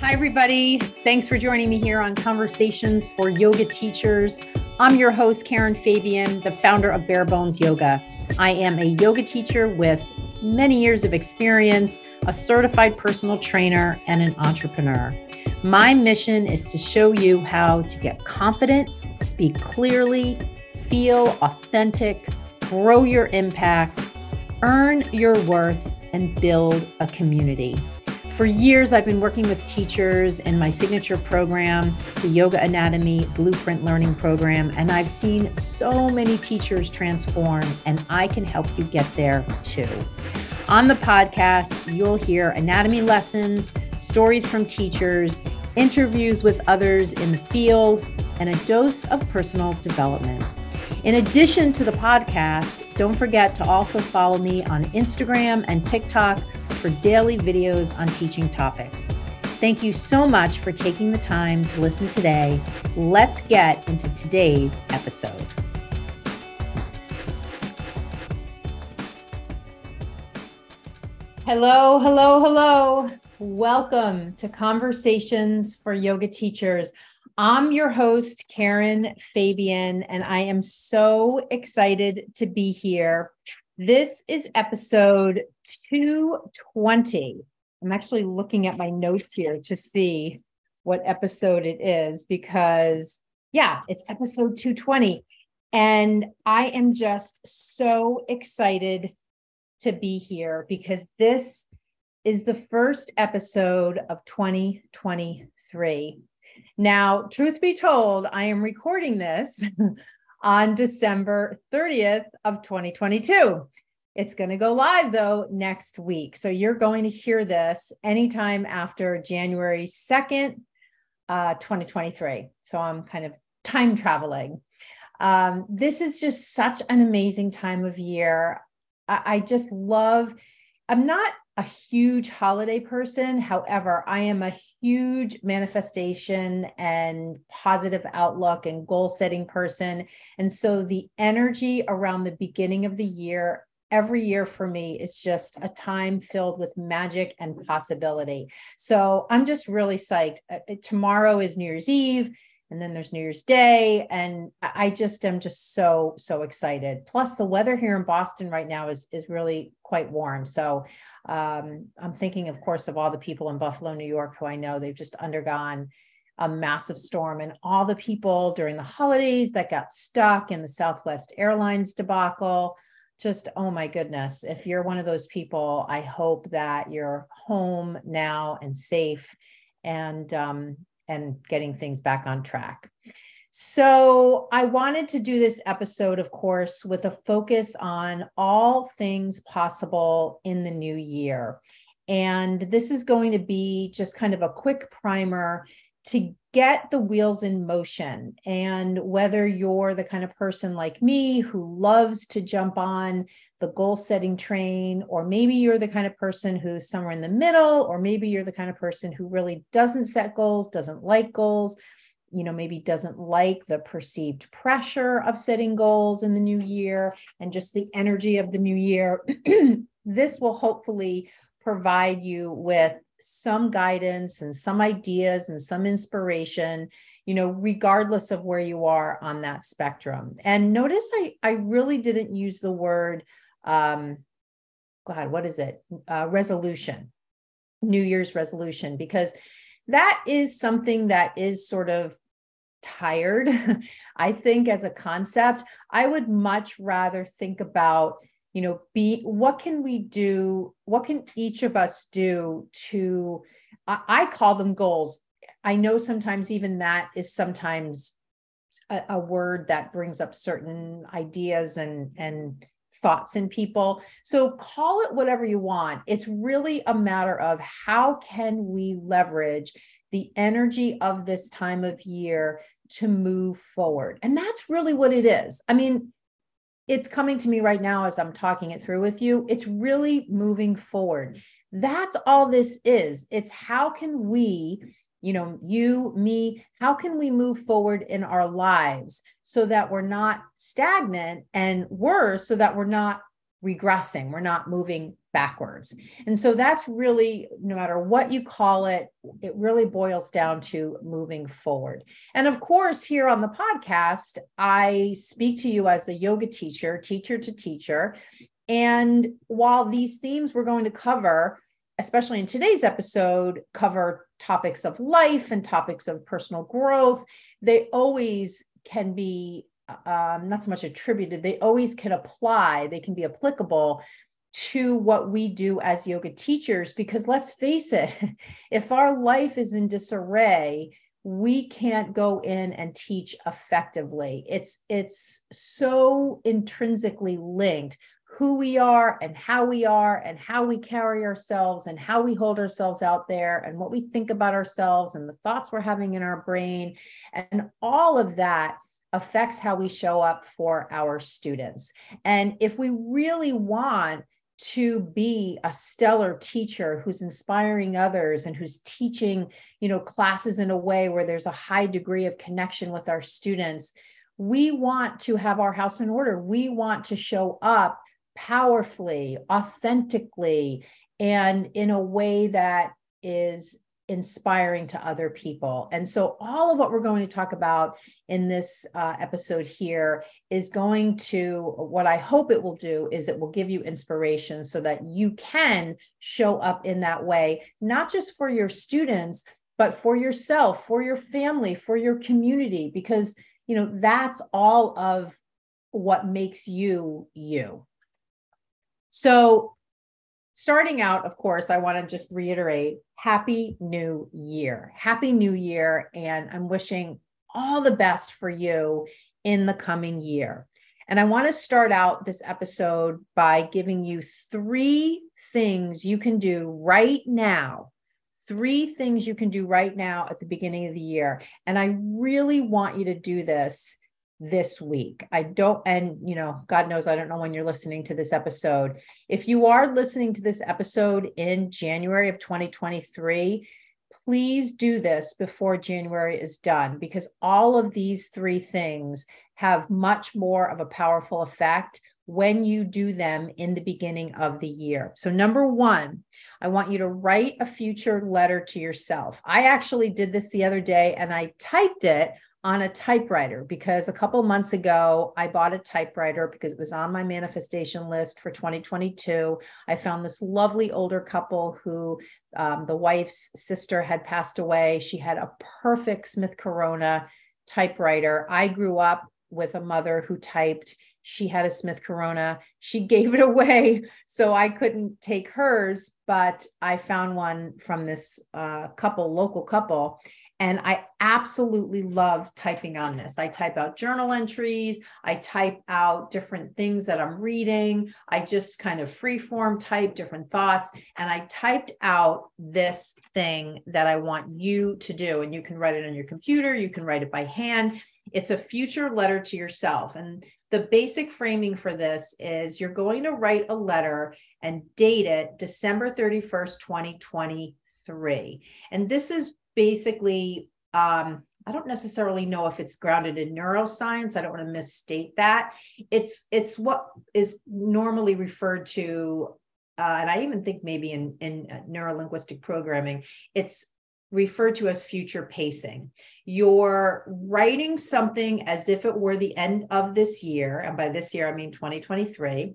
Hi, everybody. Thanks for joining me here on Conversations for Yoga Teachers. I'm your host, Karen Fabian, the founder of Bare Bones Yoga. I am a yoga teacher with many years of experience, a certified personal trainer, and an entrepreneur. My mission is to show you how to get confident, speak clearly, feel authentic, grow your impact, earn your worth, and build a community. For years, I've been working with teachers in my signature program, the Yoga Anatomy Blueprint Learning Program, and I've seen so many teachers transform, and I can help you get there too. On the podcast, you'll hear anatomy lessons, stories from teachers, interviews with others in the field, and a dose of personal development. In addition to the podcast, don't forget to also follow me on Instagram and TikTok for daily videos on teaching topics. Thank you so much for taking the time to listen today. Let's get into today's episode. Hello, hello, hello. Welcome to Conversations for Yoga Teachers. I'm your host, Karen Fabian, and I am so excited to be here this is episode 220. I'm actually looking at my notes here to see what episode it is because, yeah, it's episode 220. And I am just so excited to be here because this is the first episode of 2023. Now, truth be told, I am recording this on December 30th of 2022. It's going to go live though next week. So you're going to hear this anytime after January 2nd, uh, 2023. So I'm kind of time traveling. Um, this is just such an amazing time of year. I, I just love, I'm not a huge holiday person. However, I am a huge manifestation and positive outlook and goal setting person. And so the energy around the beginning of the year, every year for me, is just a time filled with magic and possibility. So I'm just really psyched. Uh, tomorrow is New Year's Eve and then there's New Year's Day. And I just am just so, so excited. Plus, the weather here in Boston right now is, is really quite warm. So um, I'm thinking, of course, of all the people in Buffalo, New York, who I know they've just undergone a massive storm and all the people during the holidays that got stuck in the Southwest Airlines debacle. Just, oh my goodness. If you're one of those people, I hope that you're home now and safe and um, and getting things back on track. So, I wanted to do this episode, of course, with a focus on all things possible in the new year. And this is going to be just kind of a quick primer to get the wheels in motion. And whether you're the kind of person like me who loves to jump on the goal setting train, or maybe you're the kind of person who's somewhere in the middle, or maybe you're the kind of person who really doesn't set goals, doesn't like goals, you know, maybe doesn't like the perceived pressure of setting goals in the new year and just the energy of the new year. this will hopefully provide you with some guidance and some ideas and some inspiration you know regardless of where you are on that spectrum. And notice i i really didn't use the word um god what is it? Uh, resolution new year's resolution because that is something that is sort of tired i think as a concept. I would much rather think about you know be what can we do what can each of us do to I, I call them goals. I know sometimes even that is sometimes a, a word that brings up certain ideas and and thoughts in people. So call it whatever you want. It's really a matter of how can we leverage the energy of this time of year to move forward. And that's really what it is. I mean it's coming to me right now as I'm talking it through with you. It's really moving forward. That's all this is. It's how can we, you know, you, me, how can we move forward in our lives so that we're not stagnant and worse, so that we're not regressing, we're not moving backwards. And so that's really, no matter what you call it, it really boils down to moving forward. And of course, here on the podcast, I speak to you as a yoga teacher, teacher to teacher. And while these themes we're going to cover, especially in today's episode, cover topics of life and topics of personal growth, they always can be um, not so much attributed, they always can apply, they can be applicable to what we do as yoga teachers because let's face it if our life is in disarray we can't go in and teach effectively. It's it's so intrinsically linked who we are and how we are and how we carry ourselves and how we hold ourselves out there and what we think about ourselves and the thoughts we're having in our brain. And all of that affects how we show up for our students. And if we really want to be a stellar teacher who's inspiring others and who's teaching you know classes in a way where there's a high degree of connection with our students. We want to have our house in order. We want to show up powerfully authentically and in a way that is inspiring to other people. And so, all of what we're going to talk about in this uh, episode here is going to, what I hope it will do is it will give you inspiration so that you can show up in that way, not just for your students, but for yourself, for your family, for your community, because, you know, that's all of what makes you you. So, starting out, of course, I want to just reiterate Happy New Year. Happy New Year. And I'm wishing all the best for you in the coming year. And I want to start out this episode by giving you three things you can do right now. Three things you can do right now at the beginning of the year. And I really want you to do this this week. I don't, and you know, God knows I don't know when you're listening to this episode. If you are listening to this episode in January of 2023, please do this before January is done because all of these three things have much more of a powerful effect when you do them in the beginning of the year. So, number one, I want you to write a future letter to yourself. I actually did this the other day and I typed it on a typewriter because a couple months ago I bought a typewriter because it was on my manifestation list for 2022. I found this lovely older couple who um, the wife's sister had passed away. She had a perfect Smith Corona typewriter. I grew up with a mother who typed. She had a Smith Corona. She gave it away, so I couldn't take hers, but I found one from this uh, couple, local couple, and I absolutely love typing on this. I type out journal entries, I type out different things that I'm reading. I just kind of freeform type different thoughts. And I typed out this thing that I want you to do. And you can write it on your computer, you can write it by hand. It's a future letter to yourself. And the basic framing for this is you're going to write a letter and date it December 31st, 2023. And this is basically um, I don't necessarily know if it's grounded in neuroscience. I don't want to misstate that. It's it's what is normally referred to, uh, and I even think maybe in in uh, neurolinguistic programming, it's referred to as future pacing. You're writing something as if it were the end of this year, and by this year I mean 2023,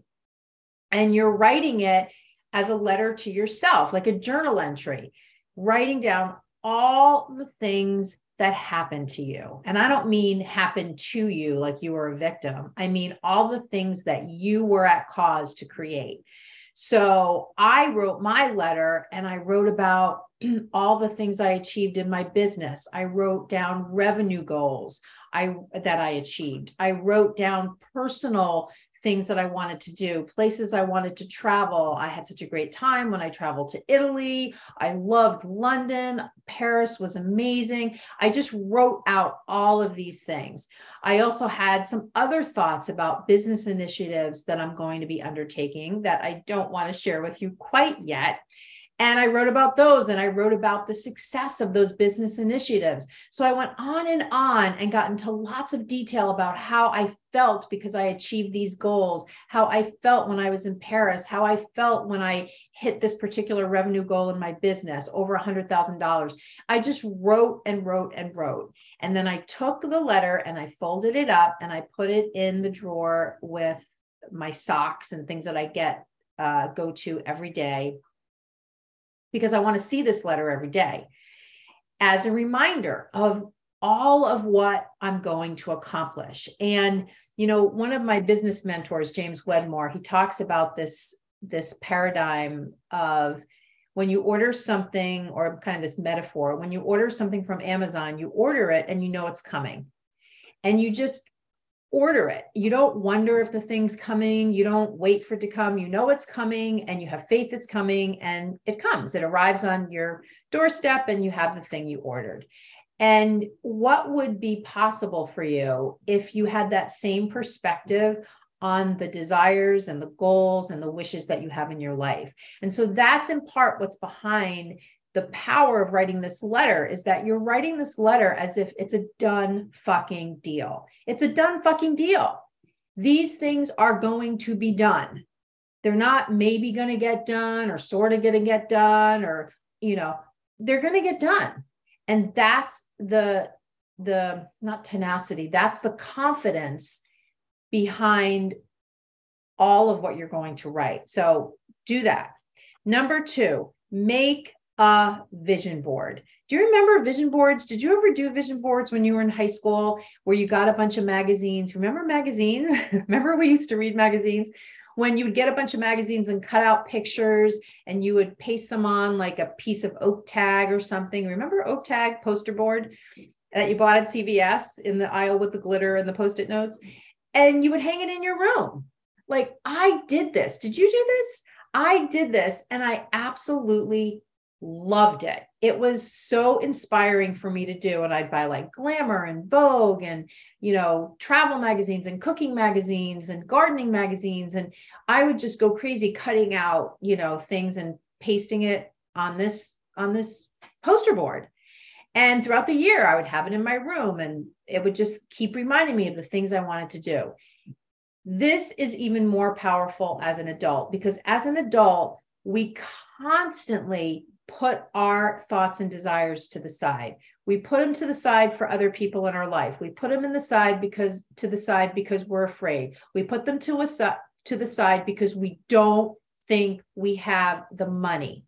and you're writing it as a letter to yourself, like a journal entry, writing down all the things that happened to you. And I don't mean happened to you like you were a victim. I mean all the things that you were at cause to create. So I wrote my letter and I wrote about all the things I achieved in my business. I wrote down revenue goals I that I achieved. I wrote down personal things that I wanted to do, places I wanted to travel. I had such a great time when I traveled to Italy. I loved London. Paris was amazing. I just wrote out all of these things. I also had some other thoughts about business initiatives that I'm going to be undertaking that I don't want to share with you quite yet. And I wrote about those and I wrote about the success of those business initiatives. So I went on and on and got into lots of detail about how I felt because I achieved these goals, how I felt when I was in Paris, how I felt when I hit this particular revenue goal in my business, over $100,000. I just wrote and wrote and wrote. And then I took the letter and I folded it up and I put it in the drawer with my socks and things that I get uh, go to every day because I want to see this letter every day as a reminder of all of what I'm going to accomplish. And, you know, one of my business mentors, James Wedmore, he talks about this, this paradigm of when you order something, or kind of this metaphor, when you order something from Amazon, you order it and you know it's coming. And you just order it. You don't wonder if the thing's coming. You don't wait for it to come. You know it's coming and you have faith it's coming and it comes. It arrives on your doorstep and you have the thing you ordered. And what would be possible for you if you had that same perspective on the desires and the goals and the wishes that you have in your life? And so that's in part what's behind the power of writing this letter is that you're writing this letter as if it's a done fucking deal. It's a done fucking deal. These things are going to be done. They're not maybe going to get done or sort of going to get done or, you know, they're going to get done. And that's the, the, not tenacity, that's the confidence behind all of what you're going to write. So do that. Number two, make a vision board. Do you remember vision boards? Did you ever do vision boards when you were in high school where you got a bunch of magazines? Remember magazines? remember we used to read magazines? When you would get a bunch of magazines and cut out pictures and you would paste them on like a piece of oak tag or something. Remember oak tag poster board that you bought at CVS in the aisle with the glitter and the post it notes? And you would hang it in your room. Like I did this. Did you do this? I did this and I absolutely loved it. It was so inspiring for me to do. And I'd buy like Glamour and Vogue and, you know, travel magazines and cooking magazines and gardening magazines. And I would just go crazy cutting out, you know, things and pasting it on this, on this poster board. And throughout the year, I would have it in my room and it would just keep reminding me of the things I wanted to do. This is even more powerful as an adult because as an adult, we constantly put our thoughts and desires to the side. We put them to the side for other people in our life. We put them in the side because to the side because we're afraid. We put them to a to the side because we don't think we have the money.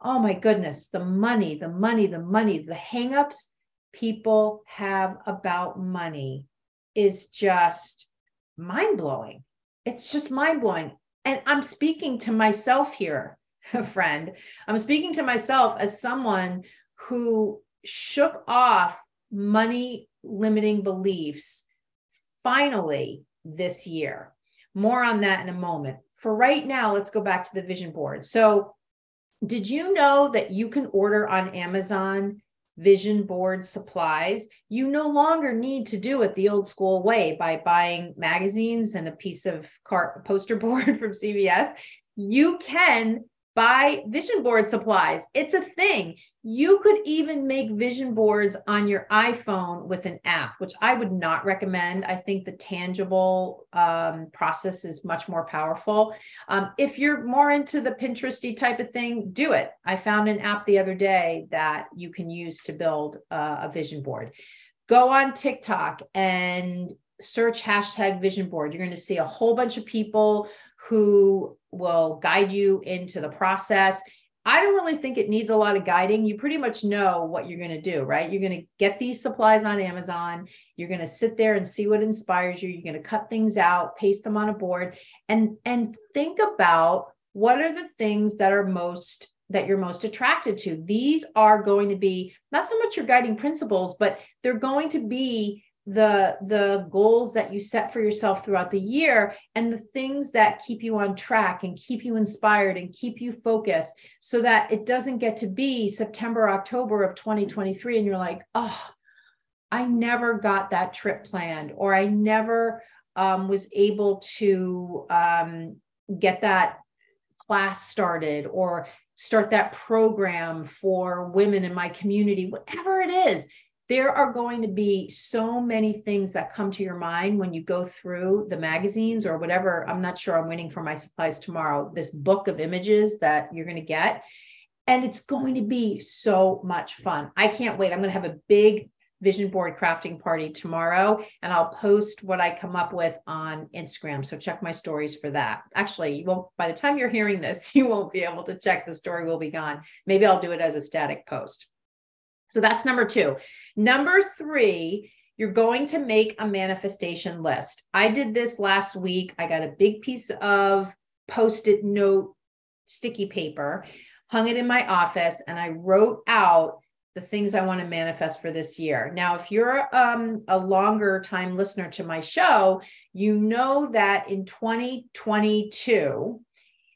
Oh my goodness, the money, the money, the money, the hangups people have about money is just mind blowing. It's just mind blowing. And I'm speaking to myself here a friend. I'm speaking to myself as someone who shook off money limiting beliefs finally this year. More on that in a moment. For right now, let's go back to the vision board. So, did you know that you can order on Amazon vision board supplies? You no longer need to do it the old school way by buying magazines and a piece of poster board from CVS. You can buy vision board supplies. It's a thing. You could even make vision boards on your iPhone with an app, which I would not recommend. I think the tangible um, process is much more powerful. Um, if you're more into the Pinteresty type of thing, do it. I found an app the other day that you can use to build uh, a vision board. Go on TikTok and search hashtag vision board. You're going to see a whole bunch of people who will guide you into the process. I don't really think it needs a lot of guiding. You pretty much know what you're going to do, right? You're going to get these supplies on Amazon. You're going to sit there and see what inspires you. You're going to cut things out, paste them on a board and and think about what are the things that are most that you're most attracted to. These are going to be not so much your guiding principles, but they're going to be the the goals that you set for yourself throughout the year and the things that keep you on track and keep you inspired and keep you focused so that it doesn't get to be September October of 2023 and you're like oh I never got that trip planned or I never um, was able to um, get that class started or start that program for women in my community, whatever it is, there are going to be so many things that come to your mind when you go through the magazines or whatever. I'm not sure I'm waiting for my supplies tomorrow, this book of images that you're going to get. And it's going to be so much fun. I can't wait. I'm going to have a big vision board crafting party tomorrow and I'll post what I come up with on Instagram. So check my stories for that. Actually, you won't by the time you're hearing this, you won't be able to check the story will be gone. Maybe I'll do it as a static post. So that's number 2. Number 3, you're going to make a manifestation list. I did this last week. I got a big piece of post-it note sticky paper, hung it in my office and I wrote out the things I want to manifest for this year. Now, if you're um, a longer time listener to my show, you know that in 2022,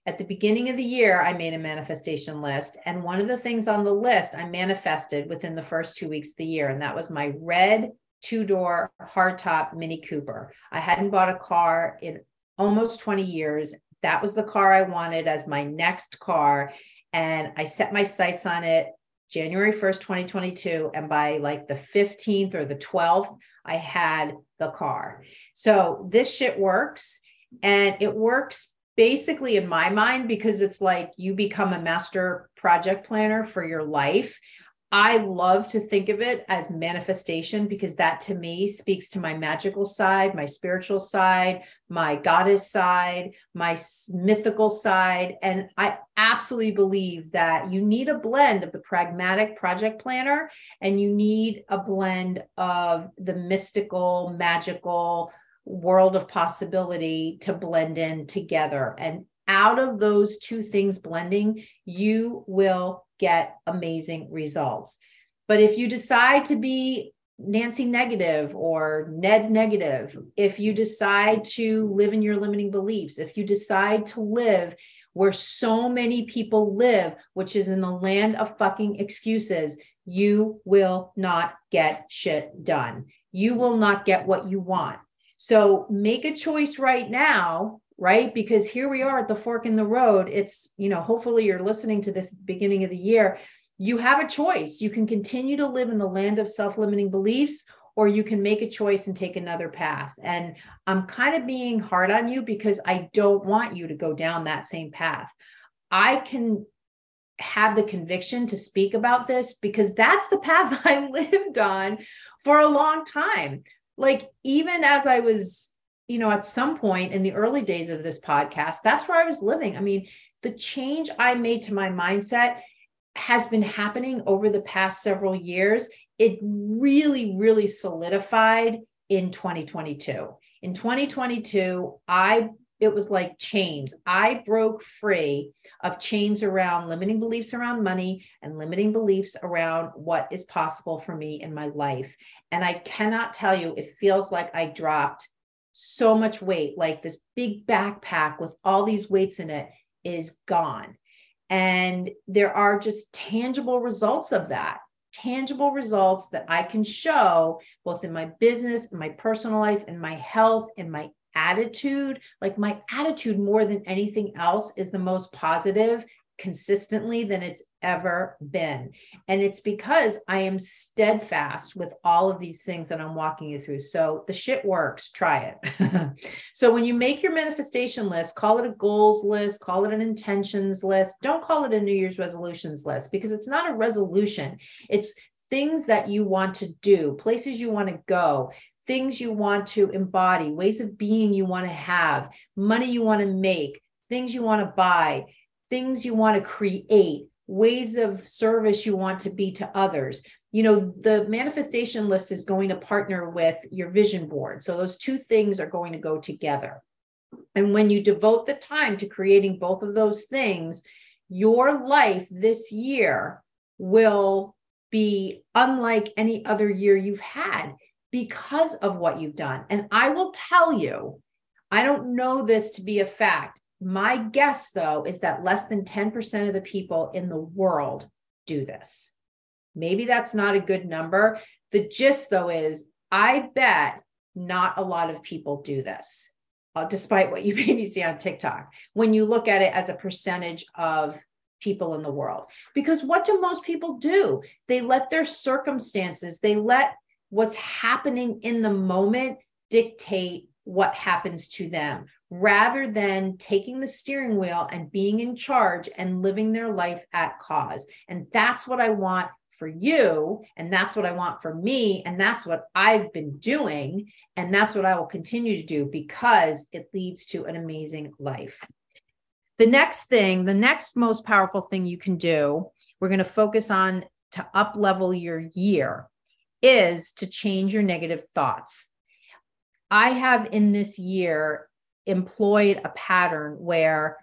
at the beginning of the year, I made a manifestation list. And one of the things on the list I manifested within the first two weeks of the year, and that was my red two door hardtop Mini Cooper. I hadn't bought a car in almost 20 years. That was the car I wanted as my next car. And I set my sights on it January 1st, 2022. And by like the 15th or the 12th, I had the car. So this shit works. And it works basically in my mind because it's like you become a master project planner for your life. I love to think of it as manifestation because that to me speaks to my magical side, my spiritual side, my goddess side, my mythical side. And I absolutely believe that you need a blend of the pragmatic project planner and you need a blend of the mystical, magical world of possibility to blend in together. And out of those two things blending, you will get amazing results. But if you decide to be Nancy negative or Ned negative, if you decide to live in your limiting beliefs, if you decide to live where so many people live, which is in the land of fucking excuses, you will not get shit done. You will not get what you want. So make a choice right now right? Because here we are at the fork in the road. It's, you know, hopefully you're listening to this beginning of the year. You have a choice. You can continue to live in the land of self limiting beliefs, or you can make a choice and take another path. And I'm kind of being hard on you because I don't want you to go down that same path. I can have the conviction to speak about this because that's the path I lived on for a long time. Like, even as I was you know, at some point in the early days of this podcast, that's where I was living. I mean, the change I made to my mindset has been happening over the past several years. It really, really solidified in 2022. In 2022, I it was like chains. I broke free of chains around limiting beliefs around money and limiting beliefs around what is possible for me in my life. And I cannot tell you, it feels like I dropped so much weight, like this big backpack with all these weights in it is gone. And there are just tangible results of that, tangible results that I can show both in my business, in my personal life, in my health, in my attitude. Like my attitude, more than anything else, is the most positive consistently than it's ever been. And it's because I am steadfast with all of these things that I'm walking you through. So the shit works, try it. so when you make your manifestation list, call it a goals list, call it an intentions list. Don't call it a New Year's resolutions list because it's not a resolution. It's things that you want to do, places you want to go, things you want to embody, ways of being you want to have, money you want to make, things you want to buy things you want to create, ways of service you want to be to others. You know, the manifestation list is going to partner with your vision board. So those two things are going to go together. And when you devote the time to creating both of those things, your life this year will be unlike any other year you've had because of what you've done. And I will tell you, I don't know this to be a fact. My guess, though, is that less than 10% of the people in the world do this. Maybe that's not a good number. The gist, though, is I bet not a lot of people do this, uh, despite what you maybe see on TikTok. When you look at it as a percentage of people in the world. Because what do most people do? They let their circumstances, they let what's happening in the moment dictate what happens to them rather than taking the steering wheel and being in charge and living their life at cause. And that's what I want for you. And that's what I want for me. And that's what I've been doing. And that's what I will continue to do because it leads to an amazing life. The next thing, the next most powerful thing you can do, we're going to focus on to up level your year is to change your negative thoughts. I have in this year employed a pattern where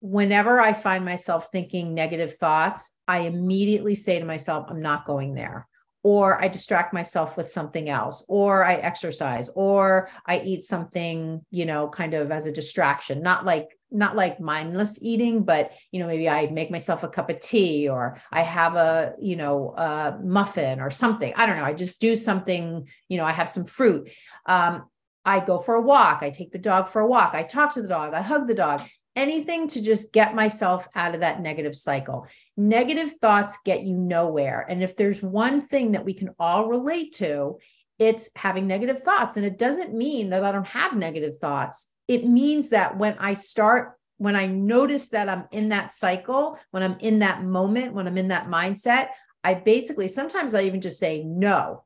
whenever I find myself thinking negative thoughts, I immediately say to myself, I'm not going there. Or I distract myself with something else, or I exercise, or I eat something, you know, kind of as a distraction, not like not like mindless eating but you know maybe i make myself a cup of tea or i have a you know a muffin or something. I don't know. I just do something you know i have some fruit. Um, i go for a walk. I take the dog for a walk. I talk to the dog. I hug the dog. Anything to just get myself out of that negative cycle. Negative thoughts get you nowhere. And if there's one thing that we can all relate to it's having negative thoughts. And it doesn't mean that i don't have negative thoughts it means that when I start, when I notice that I'm in that cycle, when I'm in that moment, when I'm in that mindset, I basically sometimes I even just say no,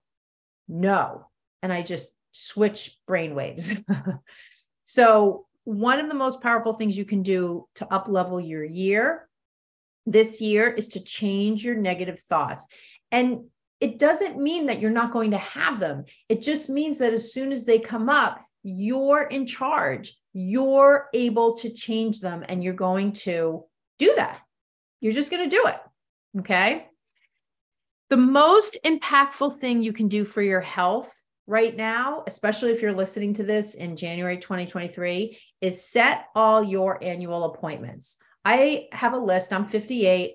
no, and I just switch brain waves. so, one of the most powerful things you can do to up level your year this year is to change your negative thoughts. And it doesn't mean that you're not going to have them. It just means that as soon as they come up, you're in charge. You're able to change them and you're going to do that. You're just going to do it. Okay. The most impactful thing you can do for your health right now, especially if you're listening to this in January 2023, is set all your annual appointments. I have a list. I'm 58.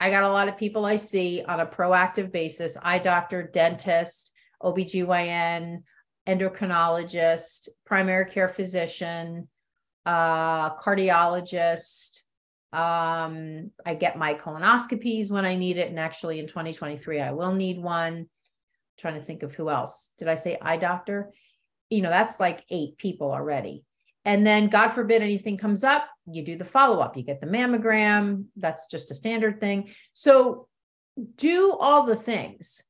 I got a lot of people I see on a proactive basis eye doctor, dentist, OBGYN, endocrinologist, primary care physician, uh, cardiologist. Um, I get my colonoscopies when I need it. And actually, in 2023, I will need one. I'm trying to think of who else. Did I say eye doctor? You know, that's like eight people already. And then, God forbid anything comes up, you do the follow up. You get the mammogram. That's just a standard thing. So, do all the things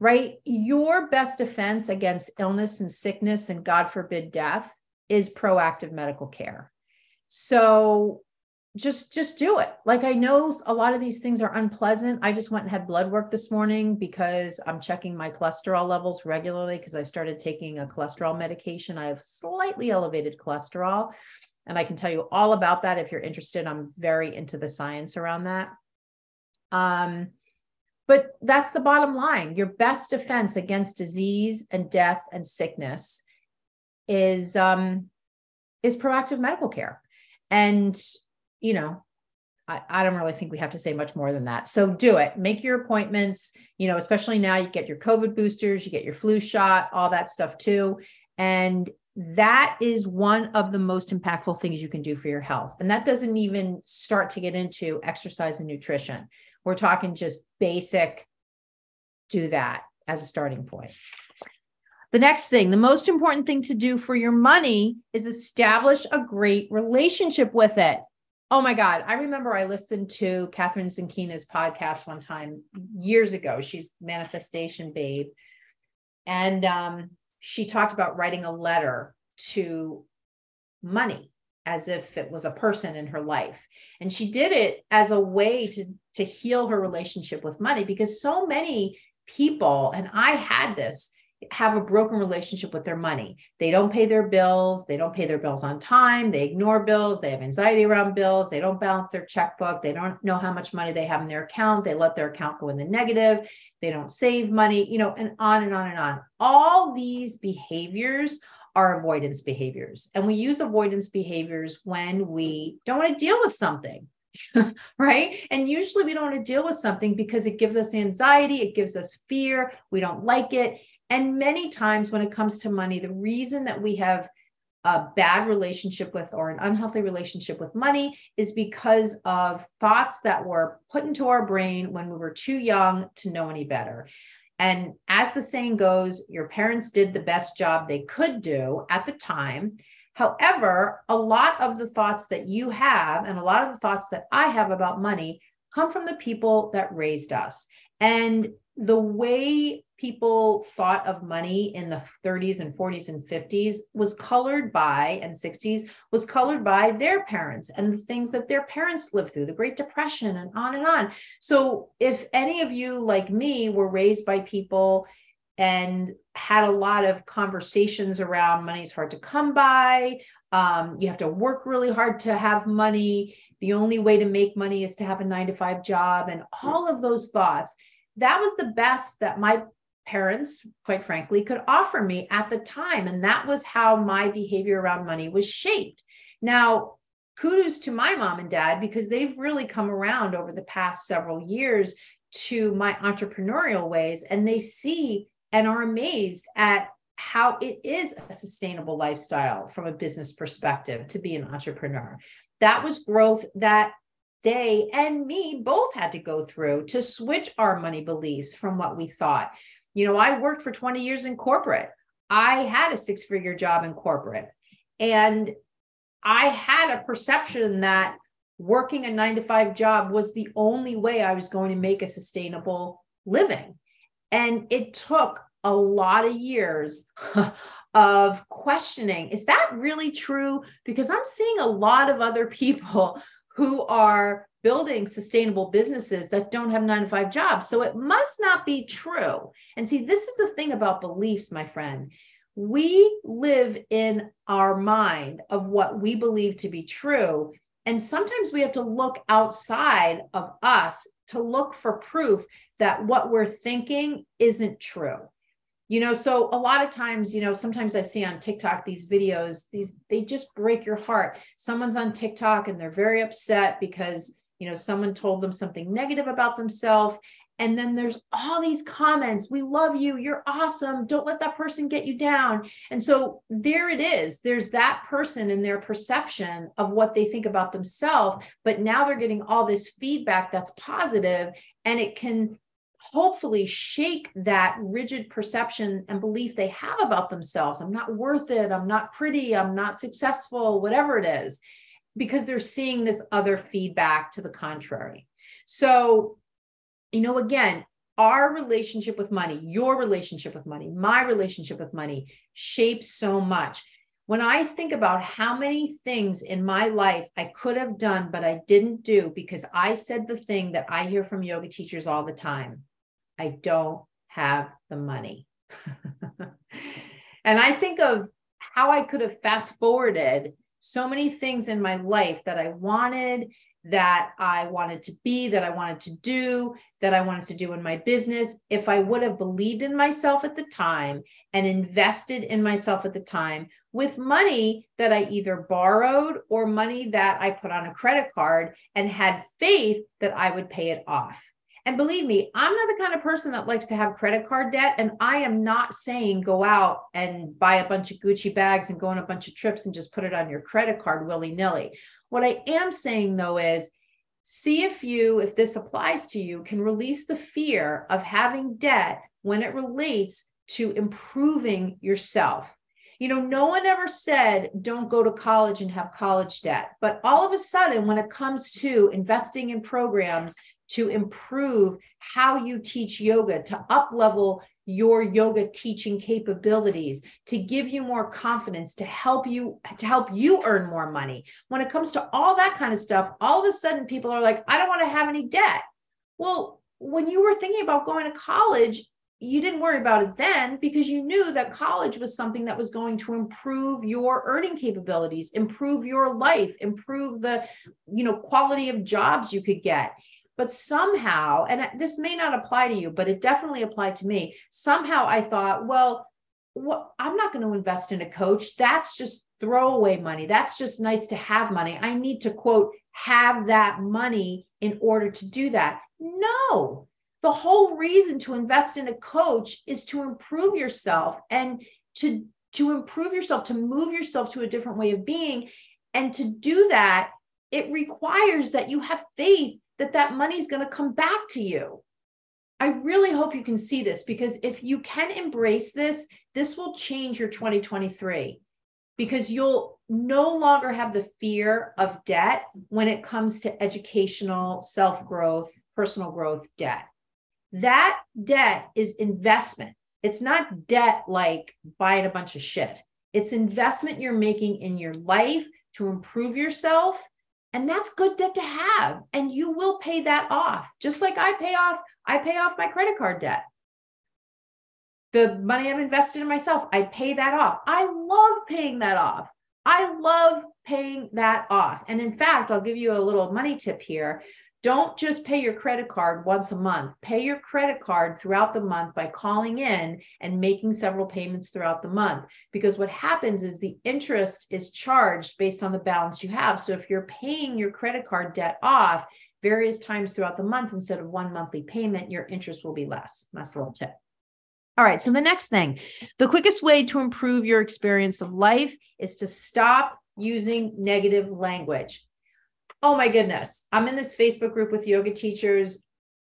right? Your best defense against illness and sickness and God forbid death is proactive medical care. So just just do it. Like I know a lot of these things are unpleasant. I just went and had blood work this morning because I'm checking my cholesterol levels regularly because I started taking a cholesterol medication. I have slightly elevated cholesterol and I can tell you all about that if you're interested. I'm very into the science around that. Um but that's the bottom line. Your best defense against disease and death and sickness is um, is proactive medical care. And you know, I, I don't really think we have to say much more than that. So do it. Make your appointments. You know, especially now you get your COVID boosters, you get your flu shot, all that stuff too. And that is one of the most impactful things you can do for your health. And that doesn't even start to get into exercise and nutrition. We're talking just basic, do that as a starting point. The next thing, the most important thing to do for your money is establish a great relationship with it. Oh my God. I remember I listened to Kathrin Zenkina's podcast one time years ago. She's Manifestation Babe. And um, she talked about writing a letter to money as if it was a person in her life. And she did it as a way to to heal her relationship with money because so many people and i had this have a broken relationship with their money. They don't pay their bills. They don't pay their bills on time. They ignore bills. They have anxiety around bills. They don't balance their checkbook. They don't know how much money they have in their account. They let their account go in the negative. They don't save money you know and on and on and on. All these behaviors are avoidance behaviors. And we use avoidance behaviors when we don't want to deal with something. right? And usually we don't want to deal with something because it gives us anxiety, it gives us fear, we don't like it. And many times when it comes to money, the reason that we have a bad relationship with or an unhealthy relationship with money is because of thoughts that were put into our brain when we were too young to know any better. And as the saying goes, your parents did the best job they could do at the time. However, a lot of the thoughts that you have and a lot of the thoughts that I have about money come from the people that raised us. And the way people thought of money in the 30s and 40s and 50s was colored by and 60s was colored by their parents and the things that their parents lived through the great depression and on and on. So if any of you like me were raised by people and had a lot of conversations around money is hard to come by um, you have to work really hard to have money the only way to make money is to have a nine to five job and all of those thoughts that was the best that my parents, quite frankly, could offer me at the time. And that was how my behavior around money was shaped. Now, kudos to my mom and dad because they've really come around over the past several years to my entrepreneurial ways and they see and are amazed at how it is a sustainable lifestyle from a business perspective to be an entrepreneur. That was growth that they and me both had to go through to switch our money beliefs from what we thought. You know, I worked for 20 years in corporate. I had a six figure job in corporate. And I had a perception that working a nine to five job was the only way I was going to make a sustainable living. And it took a lot of years of questioning is that really true? Because I'm seeing a lot of other people who are building sustainable businesses that don't have nine to five jobs. So it must not be true. And see, this is the thing about beliefs, my friend. We live in our mind of what we believe to be true. And sometimes we have to look outside of us to look for proof that what we're thinking isn't true you know so a lot of times you know sometimes i see on tiktok these videos these they just break your heart. Someone's on tiktok and they're very upset because you know someone told them something negative about themselves. And then there's all these comments we love you you're awesome don't let that person get you down. And so there it is there's that person and their perception of what they think about themselves but now they're getting all this feedback that's positive and it can hopefully shake that rigid perception and belief they have about themselves. I'm not worth it. I'm not pretty. I'm not successful, whatever it is, because they're seeing this other feedback to the contrary. So, you know, again, our relationship with money, your relationship with money, my relationship with money shapes so much. When I think about how many things in my life I could have done, but I didn't do because I said the thing that I hear from yoga teachers all the time I don't have the money. and I think of how I could have fast forwarded so many things in my life that I wanted, that I wanted to be, that I wanted to do, that I wanted to do in my business. If I would have believed in myself at the time and invested in myself at the time with money that I either borrowed or money that I put on a credit card and had faith that I would pay it off. And believe me, I'm not the kind of person that likes to have credit card debt. And I am not saying go out and buy a bunch of Gucci bags and go on a bunch of trips and just put it on your credit card willy nilly. What I am saying though is see if you, if this applies to you, can release the fear of having debt when it relates to improving yourself. You know, no one ever said don't go to college and have college debt. But all of a sudden, when it comes to investing in programs to improve how you teach yoga, to up level your yoga teaching capabilities, to give you more confidence, to help you to help you earn more money. When it comes to all that kind of stuff, all of a sudden people are like, I don't want to have any debt. Well, when you were thinking about going to college, you didn't worry about it then because you knew that college was something that was going to improve your earning capabilities improve your life improve the you know quality of jobs you could get but somehow, and this may not apply to you, but it definitely applied to me. Somehow I thought, well, what, I'm not going to invest in a coach. That's just throwaway money. That's just nice to have money. I need to quote, have that money in order to do that. No, the whole reason to invest in a coach is to improve yourself and to to improve yourself, to move yourself to a different way of being. And to do that, it requires that you have faith that that money is going to come back to you. I really hope you can see this because if you can embrace this, this will change your 2023 because you'll no longer have the fear of debt when it comes to educational, self growth, personal growth debt. That debt is investment. It's not debt like buying a bunch of shit. It's investment you're making in your life to improve yourself. And that's good debt to have. And you will pay that off. Just like I pay off, I pay off my credit card debt. The money I've invested in myself, I pay that off. I love paying that off. I love paying that off. And in fact, I'll give you a little money tip here. Don't just pay your credit card once a month. Pay your credit card throughout the month by calling in and making several payments throughout the month. Because what happens is the interest is charged based on the balance you have. So if you're paying your credit card debt off various times throughout the month instead of one monthly payment, your interest will be less. That's a little tip. All right. So the next thing, the quickest way to improve your experience of life is to stop using negative language oh my goodness, I'm in this Facebook group with yoga teachers.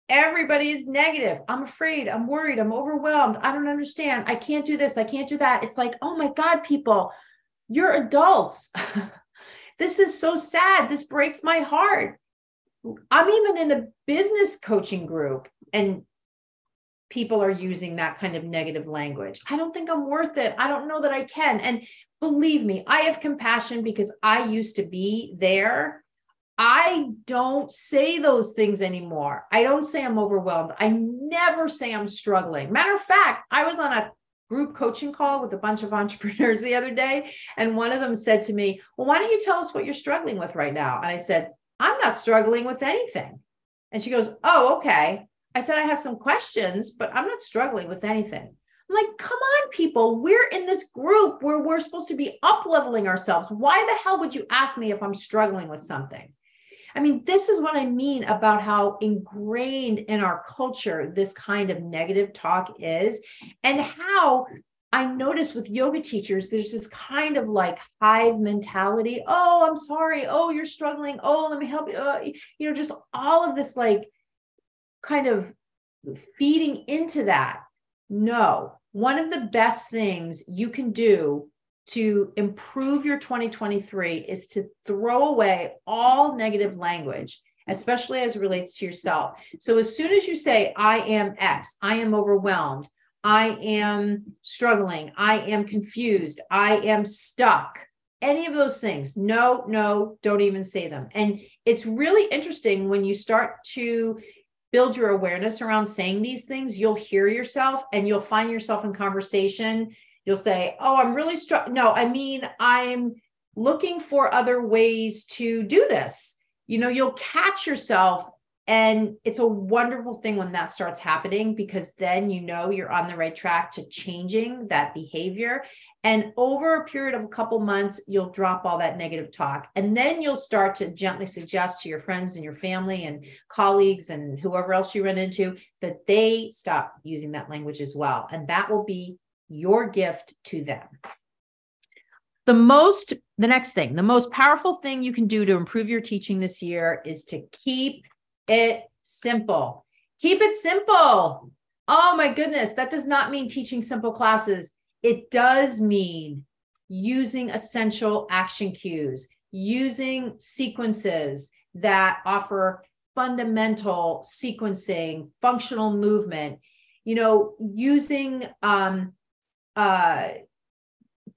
Everybody is negative. I'm afraid. I'm worried. I'm overwhelmed. I don't understand. I can't do this. I can't do that. It's like, oh my God, people, you're adults. this is so sad. This breaks my heart. I'm even in a business coaching group and people are using that kind of negative language. I don't think I'm worth it. I don't know that I can. And believe me, I have compassion because I used to be there I don't say those things anymore. I don't say I'm overwhelmed. I never say I'm struggling. Matter of fact, I was on a group coaching call with a bunch of entrepreneurs the other day, and one of them said to me, Well, why don't you tell us what you're struggling with right now? And I said, I'm not struggling with anything. And she goes, Oh, okay. I said, I have some questions, but I'm not struggling with anything. I'm like, come on, people. We're in this group where we're supposed to be up leveling ourselves. Why the hell would you ask me if I'm struggling with something? I mean, this is what I mean about how ingrained in our culture this kind of negative talk is, and how I notice with yoga teachers, there's this kind of like hive mentality. Oh, I'm sorry. Oh, you're struggling. Oh, let me help you. Uh, you know, just all of this like kind of feeding into that. No, one of the best things you can do to improve your 2023 is to throw away all negative language, especially as it relates to yourself. So as soon as you say, I am X, I am overwhelmed, I am struggling, I am confused, I am stuck, any of those things, no, no, don't even say them. And it's really interesting when you start to build your awareness around saying these things, you'll hear yourself and you'll find yourself in conversation You'll say, Oh, I'm really struck. No, I mean, I'm looking for other ways to do this. You know, you'll catch yourself. And it's a wonderful thing when that starts happening because then you know you're on the right track to changing that behavior. And over a period of a couple months, you'll drop all that negative talk. And then you'll start to gently suggest to your friends and your family and colleagues and whoever else you run into that they stop using that language as well. And that will be your gift to them. The most, the next thing, the most powerful thing you can do to improve your teaching this year is to keep it simple. Keep it simple. Oh my goodness, that does not mean teaching simple classes. It does mean using essential action cues, using sequences that offer fundamental sequencing, functional movement, you know, using um, uh,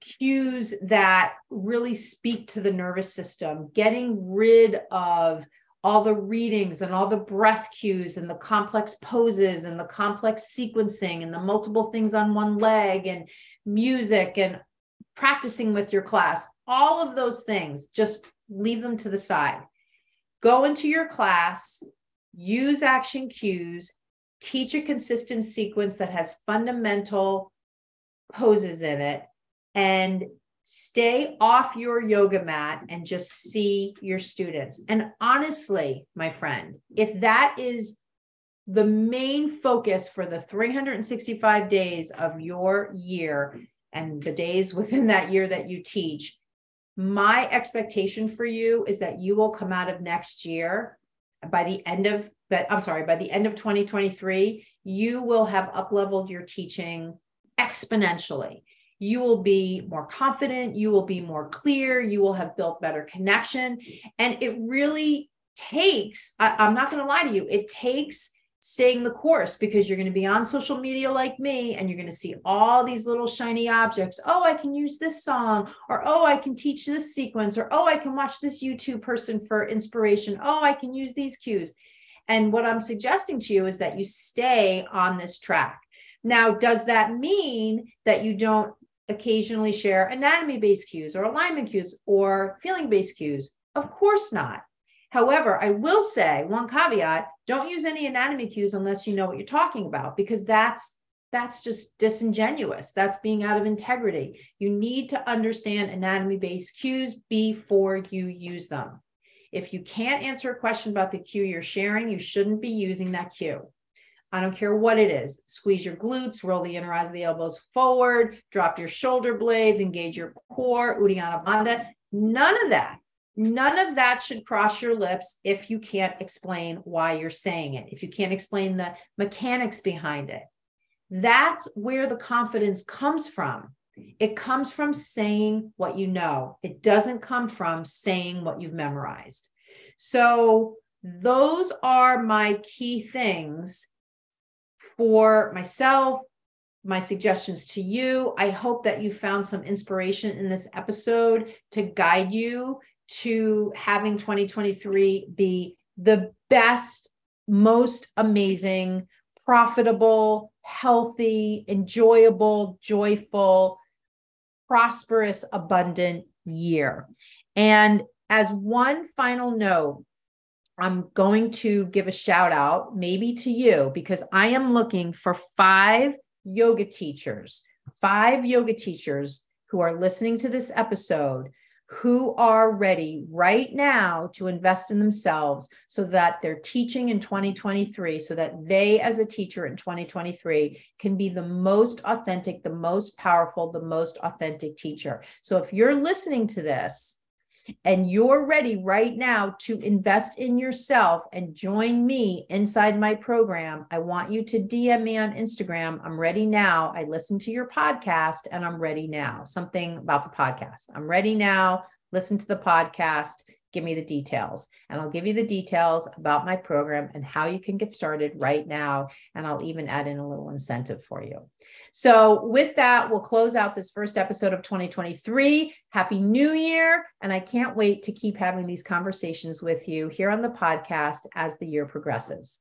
cues that really speak to the nervous system, getting rid of all the readings and all the breath cues and the complex poses and the complex sequencing and the multiple things on one leg and music and practicing with your class, all of those things, just leave them to the side. Go into your class, use action cues, teach a consistent sequence that has fundamental poses in it and stay off your yoga mat and just see your students. And honestly, my friend, if that is the main focus for the 365 days of your year, and the days within that year that you teach, my expectation for you is that you will come out of next year by the end of but I'm sorry, by the end of 2023, you will have upleveled your teaching exponentially. You will be more confident, you will be more clear, you will have built better connection. And it really takes, I, I'm not going to lie to you, it takes staying the course because you're going to be on social media like me and you're going to see all these little shiny objects. Oh, I can use this song, or oh, I can teach this sequence, or oh, I can watch this YouTube person for inspiration. Oh, I can use these cues. And what I'm suggesting to you is that you stay on this track. Now, does that mean that you don't occasionally share anatomy based cues or alignment cues or feeling based cues? Of course not. However, I will say one caveat, don't use any anatomy cues unless you know what you're talking about because that's that's just disingenuous. That's being out of integrity. You need to understand anatomy based cues before you use them. If you can't answer a question about the cue you're sharing, you shouldn't be using that cue. I don't care what it is. Squeeze your glutes, roll the inner eyes of the elbows forward, drop your shoulder blades, engage your core, Uddiyana Bandha. None of that None of that should cross your lips if you can't explain why you're saying it, if you can't explain the mechanics behind it. That's where the confidence comes from. It comes from saying what you know, it doesn't come from saying what you've memorized. So, those are my key things for myself, my suggestions to you. I hope that you found some inspiration in this episode to guide you to having 2023 be the best, most amazing, profitable, healthy, enjoyable, joyful, prosperous, abundant year. And as one final note, I'm going to give a shout out, maybe to you, because I am looking for five yoga teachers, five yoga teachers who are listening to this episode who are ready right now to invest in themselves so that they're teaching in 2023 so that they as a teacher in 2023 can be the most authentic the most powerful the most authentic teacher. So if you're listening to this and you're ready right now to invest in yourself and join me inside my program, I want you to DM me on Instagram. I'm ready now. I listened to your podcast and I'm ready now. Something about the podcast. I'm ready now. Listen to the podcast give me the details. And I'll give you the details about my program and how you can get started right now. And I'll even add in a little incentive for you. So, with that, we'll close out this first episode of 2023. Happy New Year. And I can't wait to keep having these conversations with you here on the podcast as the year progresses.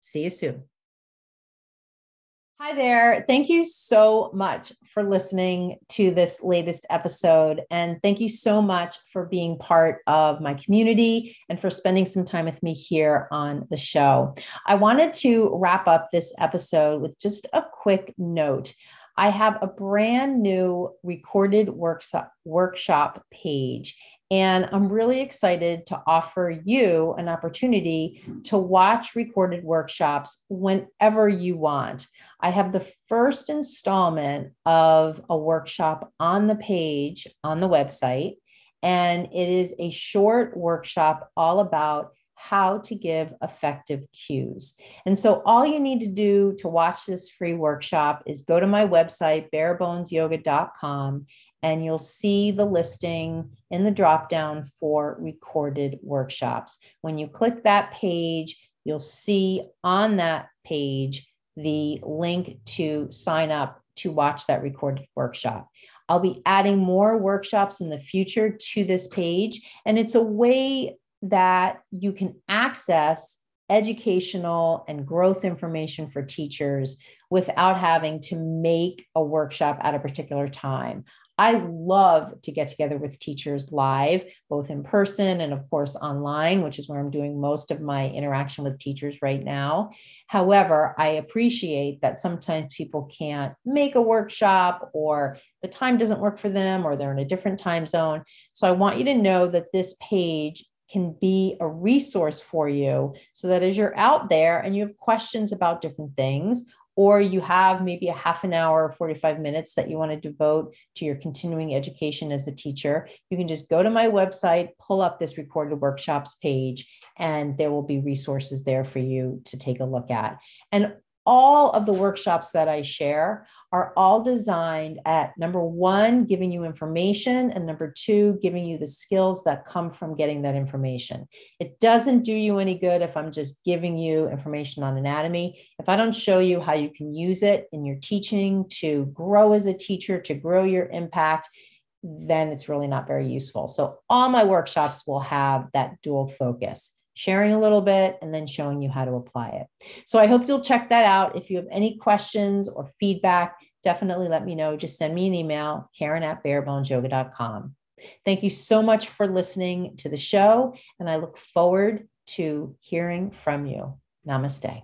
See you soon. Hi there. Thank you so much for listening to this latest episode. And thank you so much for being part of my community and for spending some time with me here on the show. I wanted to wrap up this episode with just a quick note. I have a brand new recorded workshop, workshop page and I'm really excited to offer you an opportunity hmm. to watch recorded workshops whenever you want. I have the first installment of a workshop on the page on the website, and it is a short workshop all about how to give effective cues. And so, all you need to do to watch this free workshop is go to my website, barebonesyoga.com, and you'll see the listing in the drop down for recorded workshops. When you click that page, you'll see on that page the link to sign up to watch that recorded workshop. I'll be adding more workshops in the future to this page, and it's a way that you can access educational and growth information for teachers without having to make a workshop at a particular time. I love to get together with teachers live, both in person and, of course, online, which is where I'm doing most of my interaction with teachers right now. However, I appreciate that sometimes people can't make a workshop or the time doesn't work for them or they're in a different time zone. So I want you to know that this page can be a resource for you so that as you're out there and you have questions about different things, or you have maybe a half an hour, or 45 minutes that you want to devote to your continuing education as a teacher, you can just go to my website, pull up this recorded workshops page, and there will be resources there for you to take a look at. And all of the workshops that I share are all designed at number one, giving you information, and number two, giving you the skills that come from getting that information. It doesn't do you any good if I'm just giving you information on anatomy. If I don't show you how you can use it in your teaching to grow as a teacher, to grow your impact, then it's really not very useful. So, all my workshops will have that dual focus sharing a little bit, and then showing you how to apply it. So I hope you'll check that out. If you have any questions or feedback, definitely let me know. Just send me an email, Karen at barebonesyoga.com. Thank you so much for listening to the show, and I look forward to hearing from you. Namaste.